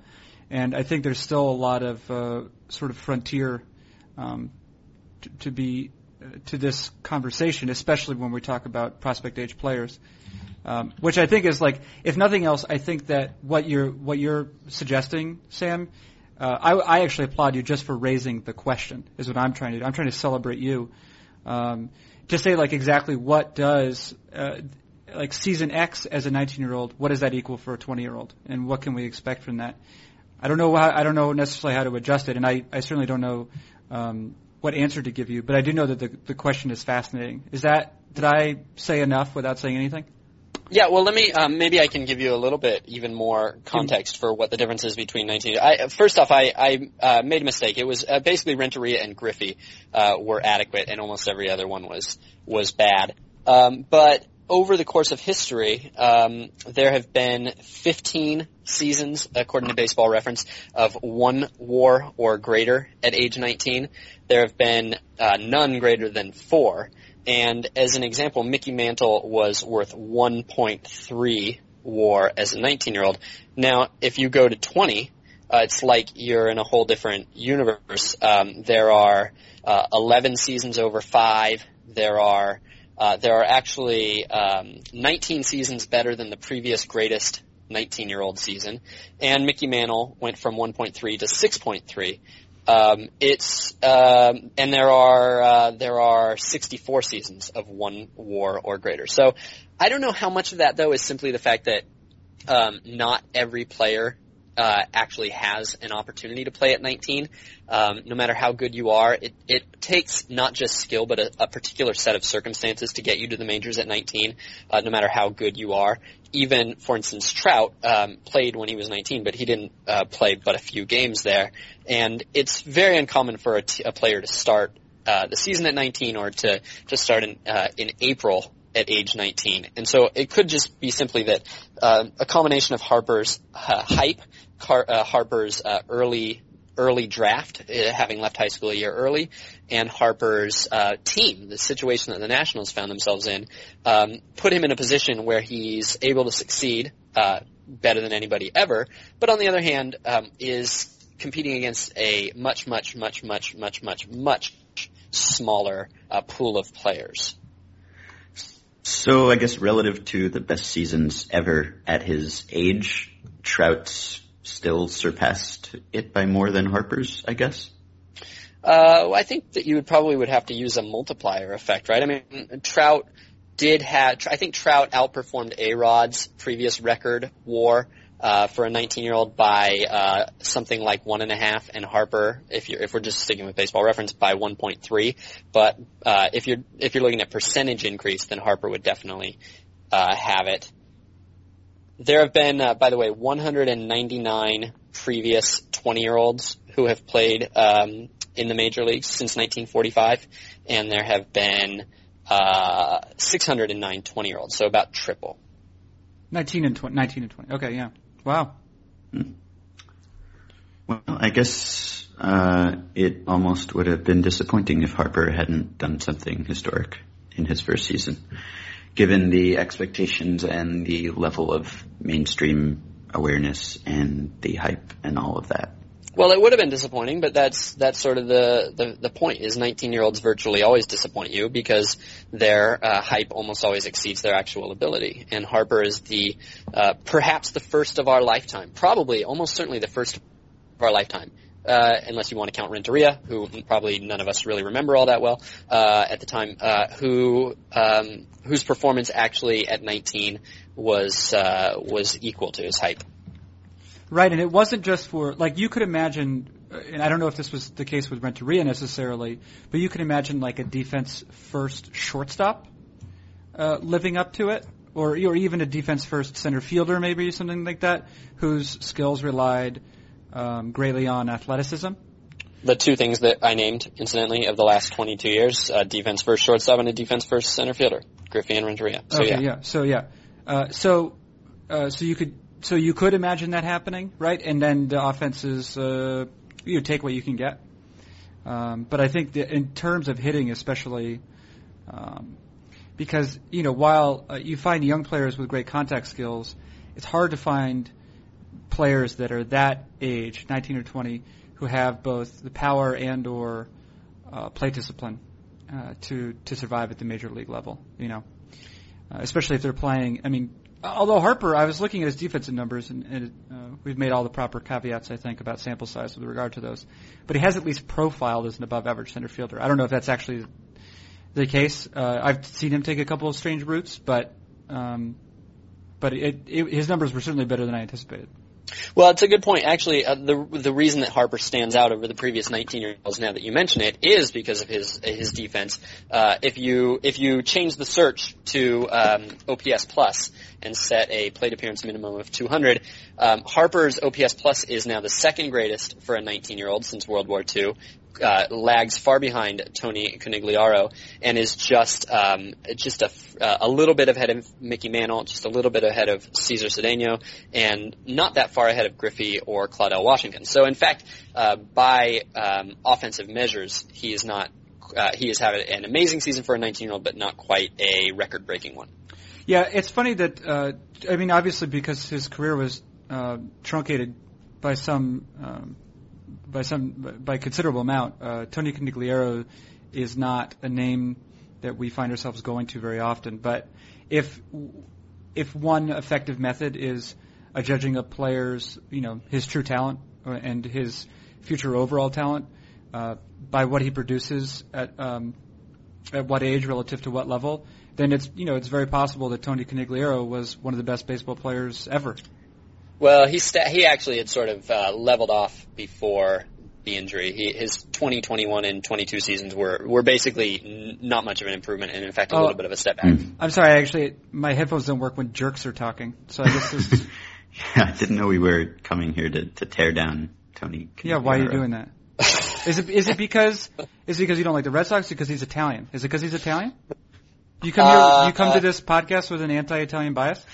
And I think there's still a lot of uh, sort of frontier um, to, to be uh, to this conversation, especially when we talk about prospect age players. Um, which I think is like, if nothing else, I think that what you're what you're suggesting, Sam, uh, I, I actually applaud you just for raising the question. Is what I'm trying to do. I'm trying to celebrate you. Um, to say like exactly what does uh, like season X as a 19 year old, what does that equal for a 20 year old, and what can we expect from that? I don't know how, I don't know necessarily how to adjust it, and I, I certainly don't know um, what answer to give you, but I do know that the the question is fascinating. Is that did I say enough without saying anything? Yeah, well, let me um, maybe I can give you a little bit even more context for what the difference is between 19. I, first off, I, I uh, made a mistake. It was uh, basically Renteria and Griffey uh, were adequate, and almost every other one was was bad. Um, but over the course of history, um, there have been 15 seasons, according to Baseball Reference, of one WAR or greater at age 19. There have been uh, none greater than four. And as an example, Mickey Mantle was worth 1.3 WAR as a 19-year-old. Now, if you go to 20, uh, it's like you're in a whole different universe. Um, there are uh, 11 seasons over five. There are uh, there are actually um, 19 seasons better than the previous greatest 19-year-old season, and Mickey Mantle went from 1.3 to 6.3. Um, it's um, and there are uh, there are 64 seasons of one WAR or greater. So I don't know how much of that though is simply the fact that um, not every player uh, actually has an opportunity to play at 19. Um, no matter how good you are, it, it takes not just skill, but a, a, particular set of circumstances to get you to the majors at 19. Uh, no matter how good you are, even for instance, Trout um, played when he was 19, but he didn't uh, play but a few games there, and it's very uncommon for a, t- a player to start uh, the season at 19 or to to start in uh, in April at age 19. And so it could just be simply that uh, a combination of Harper's uh, hype, Car- uh, Harper's uh, early early draft, uh, having left high school a year early, and Harper's uh, team, the situation that the Nationals found themselves in, um, put him in a position where he's able to succeed better than anybody ever. But on the other hand, um, is competing against a much, much, much, much, much, much, much smaller pool of players. So I guess relative to the best seasons ever at his age, Trout's still surpassed it by more than Harper's, I guess. Uh, I think that you would probably would have to use a multiplier effect, right? I mean, Trout did have, I think Trout outperformed A-Rod's previous record WAR uh, for a 19 year old by uh, something like one and a half, and Harper, if you're if we're just sticking with baseball reference, by 1.3. But uh, if you're if you're looking at percentage increase, then Harper would definitely uh, have it. There have been, uh, by the way, 199 previous 20 year olds who have played um, in the major leagues since 1945, and there have been uh, 609 20 year olds, so about triple. 19 and 20, 19 and 20. Okay, yeah. Wow. Well, I guess uh, it almost would have been disappointing if Harper hadn't done something historic in his first season, given the expectations and the level of mainstream awareness and the hype and all of that. Well, it would have been disappointing, but that's that's sort of the the, the point. Is 19 year olds virtually always disappoint you because their uh, hype almost always exceeds their actual ability. And Harper is the uh, perhaps the first of our lifetime, probably almost certainly the first of our lifetime. Uh, unless you want to count Renteria, who probably none of us really remember all that well uh, at the time, uh, who um, whose performance actually at 19 was uh, was equal to his hype. Right, and it wasn't just for like you could imagine, uh, and I don't know if this was the case with Renteria necessarily, but you could imagine like a defense first shortstop uh, living up to it, or or even a defense first center fielder, maybe something like that, whose skills relied um, greatly on athleticism. The two things that I named, incidentally, of the last 22 years: uh, defense first shortstop and a defense first center fielder, Griffey and Renteria. So okay, yeah. yeah. So yeah. Uh, so uh, so you could so you could imagine that happening, right? And then the offenses, uh, you take what you can get. Um, but I think in terms of hitting, especially, um, because you know, while uh, you find young players with great contact skills, it's hard to find players that are that age, 19 or 20, who have both the power and or uh, play discipline uh, to to survive at the major league level. You know, uh, especially if they're playing. I mean, although Harper, I was looking at his defensive numbers, and, and uh, we've made all the proper caveats, I think, about sample size with regard to those. But he has at least profiled as an above-average center fielder. I don't know if that's actually the case. Uh, I've seen him take a couple of strange routes, but um, but it, it, his numbers were certainly better than I anticipated. Well, it's a good point. Actually, uh, the the reason that Harper stands out over the previous 19 year olds, now that you mention it, is because of his his defense. Uh, if you if you change the search to um, OPS plus and set a plate appearance minimum of 200, um, Harper's OPS plus is now the second greatest for a 19 year old since World War II, uh, lags far behind Tony Conigliaro and is just um, just a, uh, a little bit ahead of Mickey Mantle, just a little bit ahead of Cesar Cedeno, and not that far ahead of Griffey or Claudell Washington. So in fact, uh, by um, offensive measures, he is not. Uh, he has had an amazing season for a 19-year-old, but not quite a record-breaking one. Yeah, it's funny that uh, I mean, obviously because his career was uh, truncated by some um, by some by considerable amount. Uh, Tony Conigliaro is not a name that we find ourselves going to very often. But if if one effective method is a judging a player's you know his true talent and his future overall talent uh, by what he produces at um, at what age relative to what level, then it's you know it's very possible that Tony Conigliaro was one of the best baseball players ever. Well, he sta- he actually had sort of uh, leveled off before the injury. He, his 2021 and 22 seasons were were basically n- not much of an improvement, and in fact a Oh. little bit of a step back. I'm sorry, actually, my headphones don't work when jerks are talking, so I guess this is, Yeah, I didn't know we were coming here to, to tear down Tony. yeah. Why are you doing that? Is it is it because is it because you don't like the Red Sox? Because he's Italian? Is it because he's Italian? You come Uh, here, you come uh, to this podcast with an anti-Italian bias.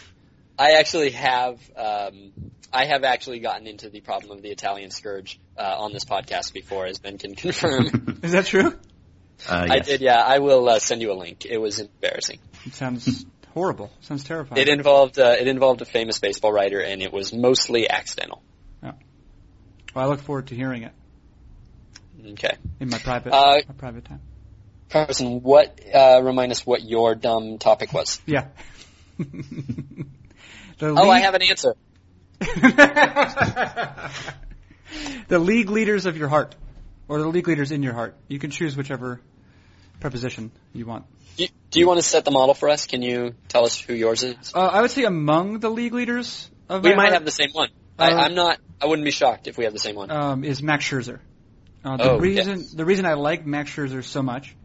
I actually have um, I have actually gotten into the problem of the Italian scourge uh, on this podcast before, as Ben can confirm. Is that true? Uh, I did, yeah. I will uh, send you a link. It was embarrassing. It sounds horrible. Sounds terrifying. It involved uh, it involved a famous baseball writer, and it was mostly accidental. well, I look forward to hearing it Okay, in my private Uh, my private time. Carson, what uh, remind us what your dumb topic was? Yeah. The Oh, I have an answer. the league leaders of your heart, or the league leaders in your heart. You can choose whichever preposition you want. Do you, do you want to set the model for us? Can you tell us who yours is? Uh, I would say among the league leaders of We might heart, have the same one. I, Uh, I'm not. I wouldn't be shocked if we have the same one. um, is Max Scherzer. Uh, the Oh, reason yes. the reason I like Max Scherzer so much,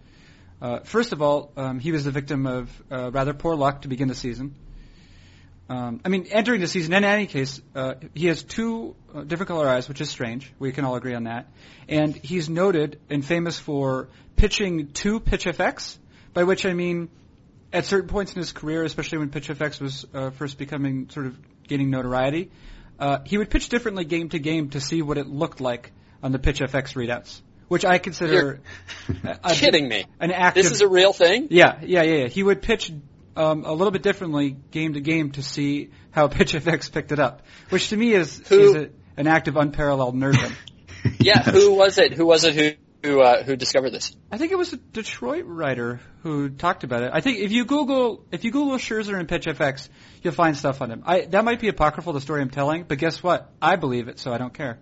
uh, first of all, um, he was the victim of uh, rather poor luck to begin the season. Um, I mean, entering the season, in any case, uh, he has two uh, different color eyes, which is strange. We can all agree on that. And he's noted and famous for pitching two pitch FX, by which I mean, at certain points in his career, especially when pitch FX was uh, first becoming sort of gaining notoriety, uh, he would pitch differently game to game to see what it looked like on the pitch FX readouts, which I consider a- a- Kidding me? an active. This is a real thing. Yeah, yeah, yeah, yeah. He would pitch um, a little bit differently game to game to see how PitchFX picked it up, which to me is, Who- is a, an act of unparalleled nerdom. Yeah. Who was it? Who was it who who uh, who discovered this? I think it was a Detroit writer who talked about it. I think if you Google if you Google Scherzer and PitchFX, you'll find stuff on him. I, that might be apocryphal, the story I'm telling, but guess what? I believe it, so I don't care.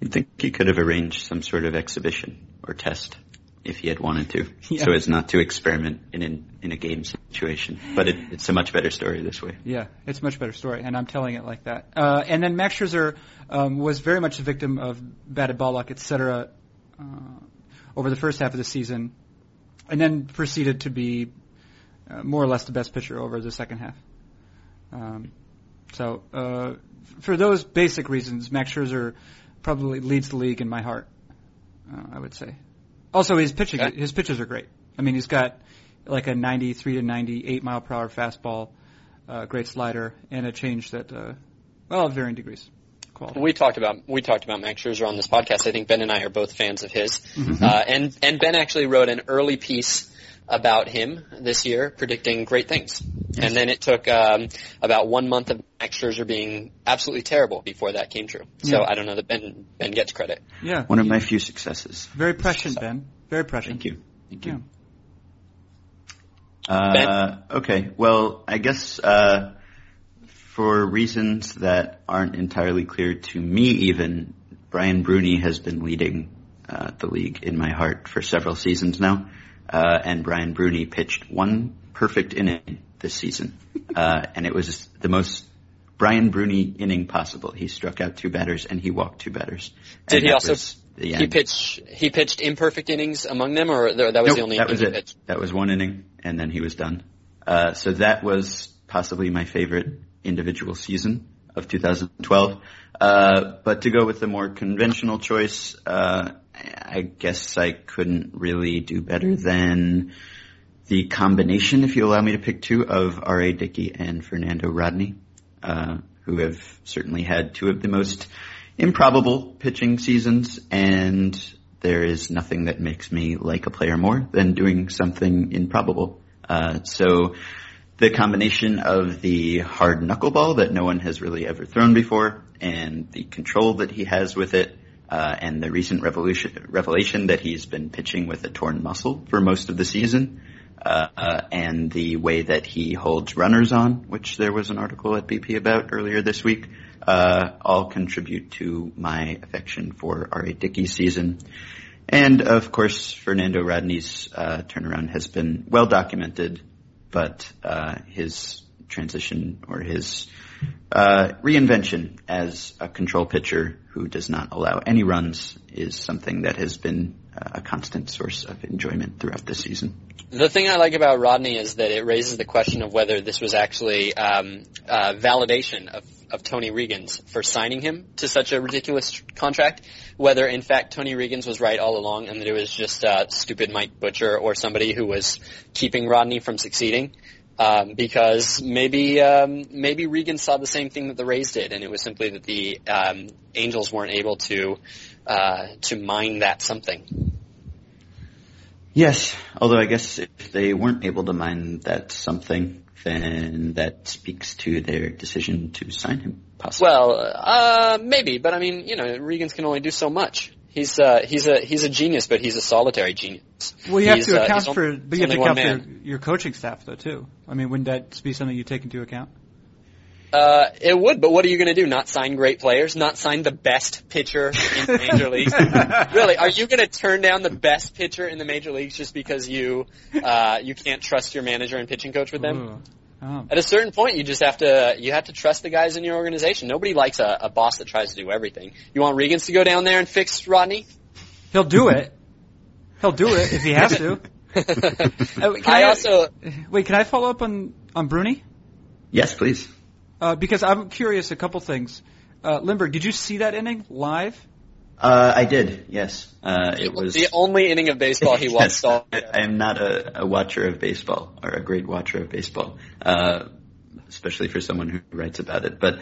You'd think he could have arranged some sort of exhibition or test if he had wanted to, Yeah. so as not to experiment in an, in a game situation. But it, it's a much better story this way. Yeah, it's a much better story, and I'm telling it like that. Uh, and then Max Scherzer um, was very much a victim of batted ball luck, et cetera, uh, over the first half of the season, and then proceeded to be uh, more or less the best pitcher over the second half. Um, so, uh, for those basic reasons, Max Scherzer probably leads the league in my heart. Uh, I would say. Also, his pitching, Okay. his pitches are great. I mean, he's got like a 93 to 98 mile per hour fastball, uh, great slider, and a change that, uh, well, varying degrees, quality. We talked about we talked about Max Scherzer on this podcast. I think Ben and I are both fans of his, Mhm. uh, and and Ben actually wrote an early piece about him this year, predicting great things. And then it took um, about one month of Max Scherzer being absolutely terrible before that came true. So Yeah. I don't know that Ben Ben gets credit. Yeah, One of my few successes. very prescient, Ben. Very prescient. Thank you. Thank Yeah. you. Uh, okay, well, I guess uh, for reasons that aren't entirely clear to me, even Brian Bruney has been leading uh, the league in my heart for several seasons now, uh, and Brian Bruney pitched one perfect inning this season, uh, and it was the most Brian Bruney inning possible. He struck out two batters and he walked two batters. Did he also- He pitched he pitched imperfect innings among them, or that was Nope, the only that inning was it. That was one inning, and then he was done. Uh, so that was possibly my favorite individual season of 2012. Uh, but to go with the more conventional choice, uh, I guess I couldn't really do better than the combination, if you allow me to pick two, of R.A. Dickey and Fernando Rodney, uh, who have certainly had two of the most improbable pitching seasons, and there is nothing that makes me like a player more than doing something improbable. Uh, so the combination of the hard knuckleball that no one has really ever thrown before, and the control that he has with it, uh, and the recent revelation, revelation that he's been pitching with a torn muscle for most of the season, uh, uh, and the way that he holds runners on, which there was an article at BP about earlier this week, uh, all contribute to my affection for R.A. Dickey's season. And of course, Fernando Rodney's uh, turnaround has been well documented, but uh, his transition or his uh, reinvention as a control pitcher who does not allow any runs is something that has been a constant source of enjoyment throughout the season. The thing I like about Rodney is that it raises the question of whether this was actually um, uh, validation of, of Tony Reagins for signing him to such a ridiculous contract. Whether in fact Tony Reagins was right all along and that it was just uh, stupid Mike Butcher or somebody who was keeping Rodney from succeeding. Um, because maybe um, maybe Regan saw the same thing that the Rays did, and it was simply that the um, Angels weren't able to uh, to mine that something. Yes, although I guess if they weren't able to mine that something, then that speaks to their decision to sign him. Possibly. Well, uh, maybe, but I mean, you know, Reagins can only do so much. He's uh, he's a he's a genius, but he's a solitary genius. Well, you have He's, to uh, account he's for, but you have to account for your, your coaching staff though too. I mean, wouldn't that be something you take into account? Uh, it would, but what are you going to do? Not sign great players? Not sign the best pitcher in the major leagues? really? Are you going to turn down the best pitcher in the major leagues just because you uh, you can't trust your manager and pitching coach with them? Oh. At a certain point, you just have to you have to trust the guys in your organization. Nobody likes a, a boss that tries to do everything. You want Reagins to go down there and fix Rodney? He'll do it. He'll do it if he has to. Uh, can I also wait. Can I follow up on on Bruney? yes, please. Uh, because I'm curious. A couple things. Uh, Lindbergh, did you see that inning live? Uh, I did. Yes, uh, it was the only inning of baseball he watched Yes, all. I, I am not a, a watcher of baseball or a great watcher of baseball, uh, especially for someone who writes about it. But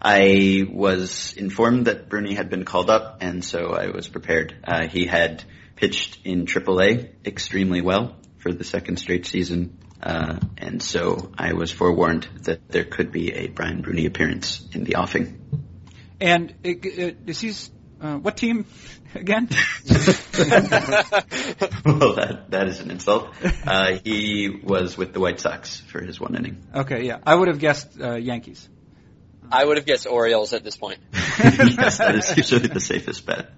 I was informed that Bruney had been called up, and so I was prepared. Uh, he had pitched in AAA extremely well for the second straight season, uh, and so I was forewarned that there could be a Brian Bruney appearance in the offing. And it, it, is he's uh, what team again? well, that that is an insult. Uh, he was with the White Sox for his one inning. okay, yeah, I would have guessed uh, Yankees. I would have guessed Orioles at this point. yes, that is usually the safest bet.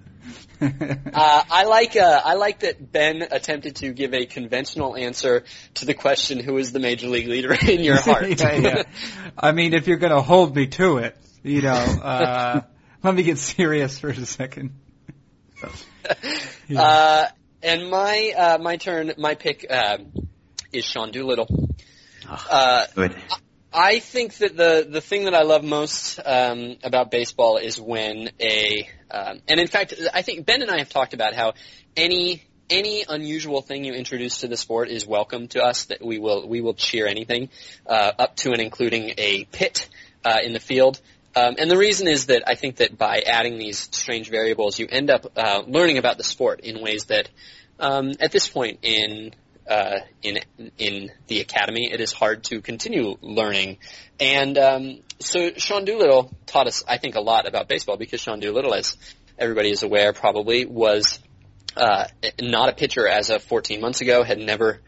Uh, I like uh, I like that Ben attempted to give a conventional answer to the question, "Who is the major league leader in your heart?" yeah, yeah. I mean, if you're going to hold me to it, you know, uh, let me get serious for a second. Yeah. uh, and my uh, my turn, my pick um, is Sean Doolittle. Uh, Good. I think that the the thing that I love most um, about baseball is when a um, and in fact I think Ben and I have talked about how any any unusual thing you introduce to the sport is welcome to us. That we will we will cheer anything uh, up to and including a pit uh, in the field. Um, and the reason is that I think that by adding these strange variables, you end up uh, learning about the sport in ways that, um, at this point in uh, in in the academy, it is hard to continue learning. And um, so Sean Doolittle taught us, I think, a lot about baseball because Sean Doolittle, as everybody is aware, probably was uh, not a pitcher as of 14 months ago, had never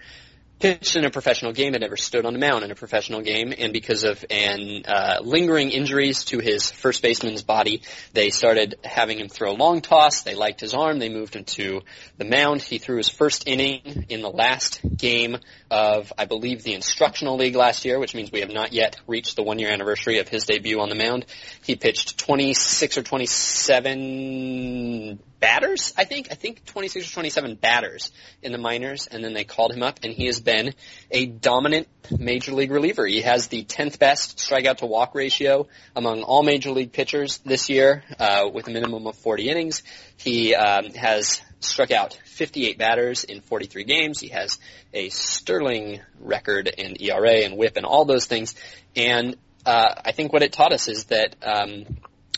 pitched in a professional game, had never stood on the mound in a professional game, and because of an uh, lingering injuries to his first baseman's body, they started having him throw long toss. They liked his arm. They moved him to the mound. He threw his first inning in the last game of, I believe, the instructional league last year, which means we have not yet reached the one year anniversary of his debut on the mound. He pitched 26 or 27 batters, I think. I think 26 or 27 batters in the minors, and then they called him up, and he has been a dominant major league reliever. He has the 10th best strikeout to walk ratio among all major league pitchers this year, uh, with a minimum of 40 innings. He um, has struck out 58 batters in 43 games. He has a sterling record in ERA and WHIP and all those things. And uh, I think what it taught us is that um,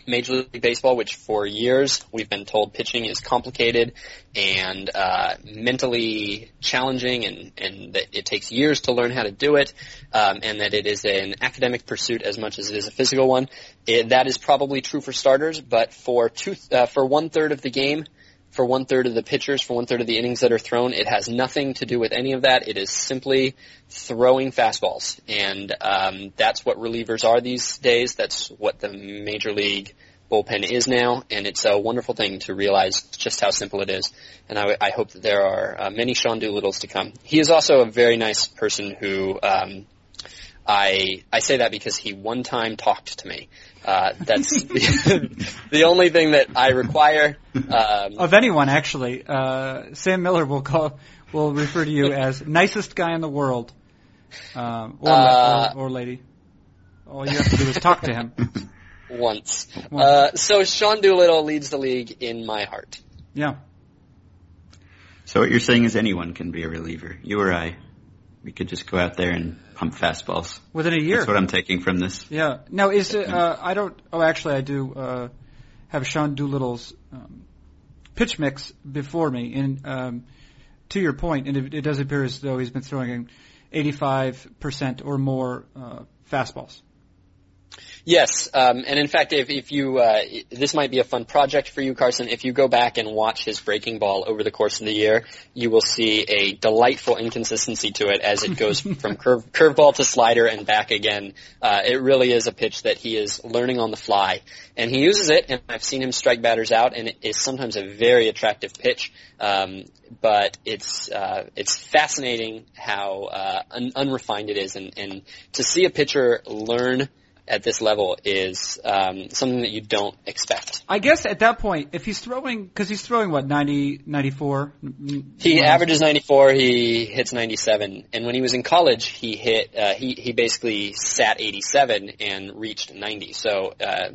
Major League Baseball, which for years we've been told pitching is complicated and uh, mentally challenging, and, and that it takes years to learn how to do it, um, and that it is an academic pursuit as much as it is a physical one. It, that is probably true for starters, but for two uh, for one third of the game, for one third of the pitchers, for one third of the innings that are thrown. It has nothing to do with any of that. It is simply throwing fastballs, and um, that's what relievers are these days. That's what the major league bullpen is now, and it's a wonderful thing to realize just how simple it is. And I, I hope that there are uh, many Sean Doolittles to come. He is also a very nice person who. Um, I I say that because he one time talked to me. Uh, that's the, the only thing that I require um, of anyone. Actually, uh, Sam Miller will call will refer to you as nicest guy in the world, um, or, Uh, or, or lady. All you have to do is talk to him. once. Once. Uh, so Sean Doolittle leads the league in my heart. Yeah. So what you're saying is anyone can be a reliever. You or I, we could just go out there and pump fastballs. Within a year. That's what I'm taking from this. Yeah. Now, is it? Uh, I don't. Oh, actually, I do uh, have Sean Doolittle's um, pitch mix before me, and um, to your point, and it, it does appear as though he's been throwing 85% or more uh, fastballs. Yes, um, and in fact, if, if you uh, this might be a fun project for you, Carson. If you go back and watch his breaking ball over the course of the year, you will see a delightful inconsistency to it as it goes from curve curveball to slider and back again. Uh, it really is a pitch that he is learning on the fly, and he uses it. And I've seen him strike batters out, and it is sometimes a very attractive pitch. Um, but it's uh, it's fascinating how uh, un- unrefined it is, and, and to see a pitcher learn at this level is um, something that you don't expect. I guess at that point, if he's throwing, because he's throwing what 90, 94. He averages 94. He hits 97. And when he was in college, he hit. Uh, he he basically sat 87 and reached 90. So. Uh,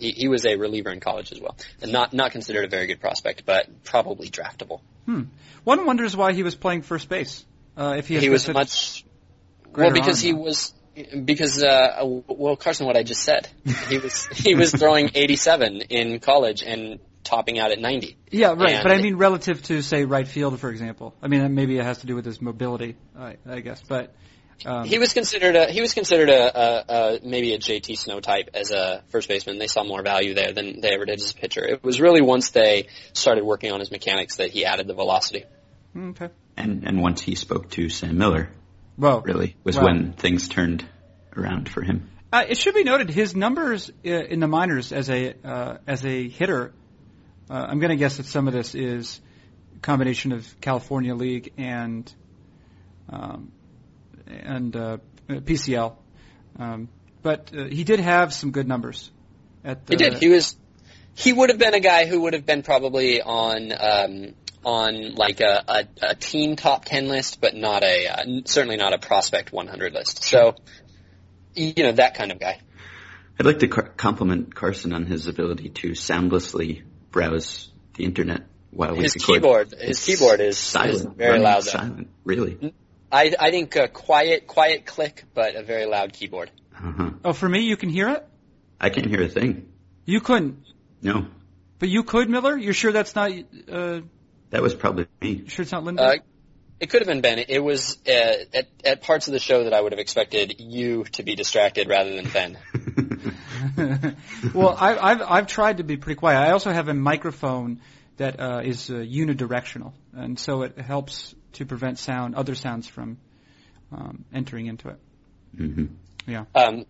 he, he was a reliever in college as well, and not not considered a very good prospect, but probably draftable. Hmm. One wonders why he was playing first base. Uh, if he, He was much well because he was because uh well Carson what I just said he was he was throwing 87 in college and topping out at 90 Yeah, right. And- but I mean, relative to say right field, for example. I mean, maybe it has to do with his mobility, I, I guess. But um, he was considered a he was considered a, a, a maybe a JT Snow type as a first baseman they saw more value there than they ever did as a pitcher it was really once they started working on his mechanics that he added the velocity okay. And and once he spoke to Sam Miller, Well, really was Well- when things turned around for him. Uh, it should be noted his numbers uh, in the minors as a uh, as a hitter. Uh, I'm going to guess that some of this is a combination of California League and um, and uh, PCL. Um, but uh, he did have some good numbers. At the, he did he was he would have been a guy who would have been probably on um on like a, a, a team top 10 list but not a uh, certainly not a prospect 100 list so you know that kind of guy I'd like to compliment Carson on his ability to soundlessly browse the internet while we his record. keyboard his It's keyboard is, is silent, very loud though. Silent, really. I, I think a quiet, quiet click, but a very loud keyboard. Uh-huh. Oh, for me, you can hear it. I can't hear a thing. You couldn't, No, but you could, Miller. You're sure that's not? Uh, that was probably me. sure it's not Linda. Uh, it could have been Ben. It was uh, at, at parts of the show that I would have expected you to be distracted rather than Ben. well, I, I've I've tried to be pretty quiet. I also have a microphone that uh, is uh, unidirectional, and so it helps to prevent sound, other sounds from um, entering into it. hmm Yeah, Um,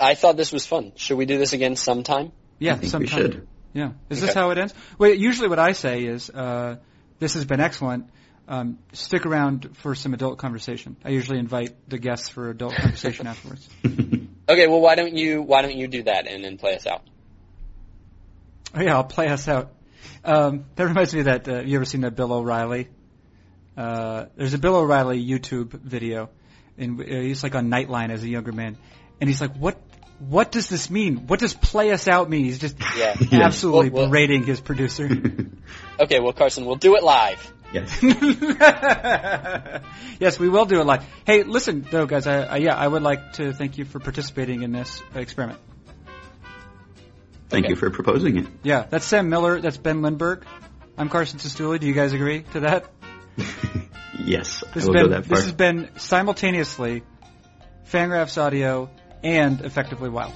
I thought this was fun. Should we do this again sometime? yeah. I think we sometime. should. Yeah. Is this how it ends? Well, usually what I say is, uh, "This has been excellent. Um, stick around for some adult conversation." I usually invite the guests for adult conversation afterwards. Okay, well, why don't you why don't you do that and then play us out? Oh, yeah, I'll play us out. Um, that reminds me of that. Uh, you ever seen that Bill O'Reilly? Uh, there's a Bill O'Reilly YouTube video, and uh, he's like on Nightline as a younger man, and he's like, "What? What does this mean? What does play us out mean?" He's just Yeah. absolutely Well, well- berating his producer. Okay, well, Carson, we'll do it live. Yes. yes, we will do it live. Hey, listen, though, guys. I, I, yeah, I would like to thank you for participating in this experiment. Thank Okay. you for proposing it. Yeah, that's Sam Miller. That's Ben Lindbergh. I'm Carson Cistulli. Do you guys agree to that? yes, I This will has go been that far. this has been simultaneously Fangraphs Audio and effectively wild.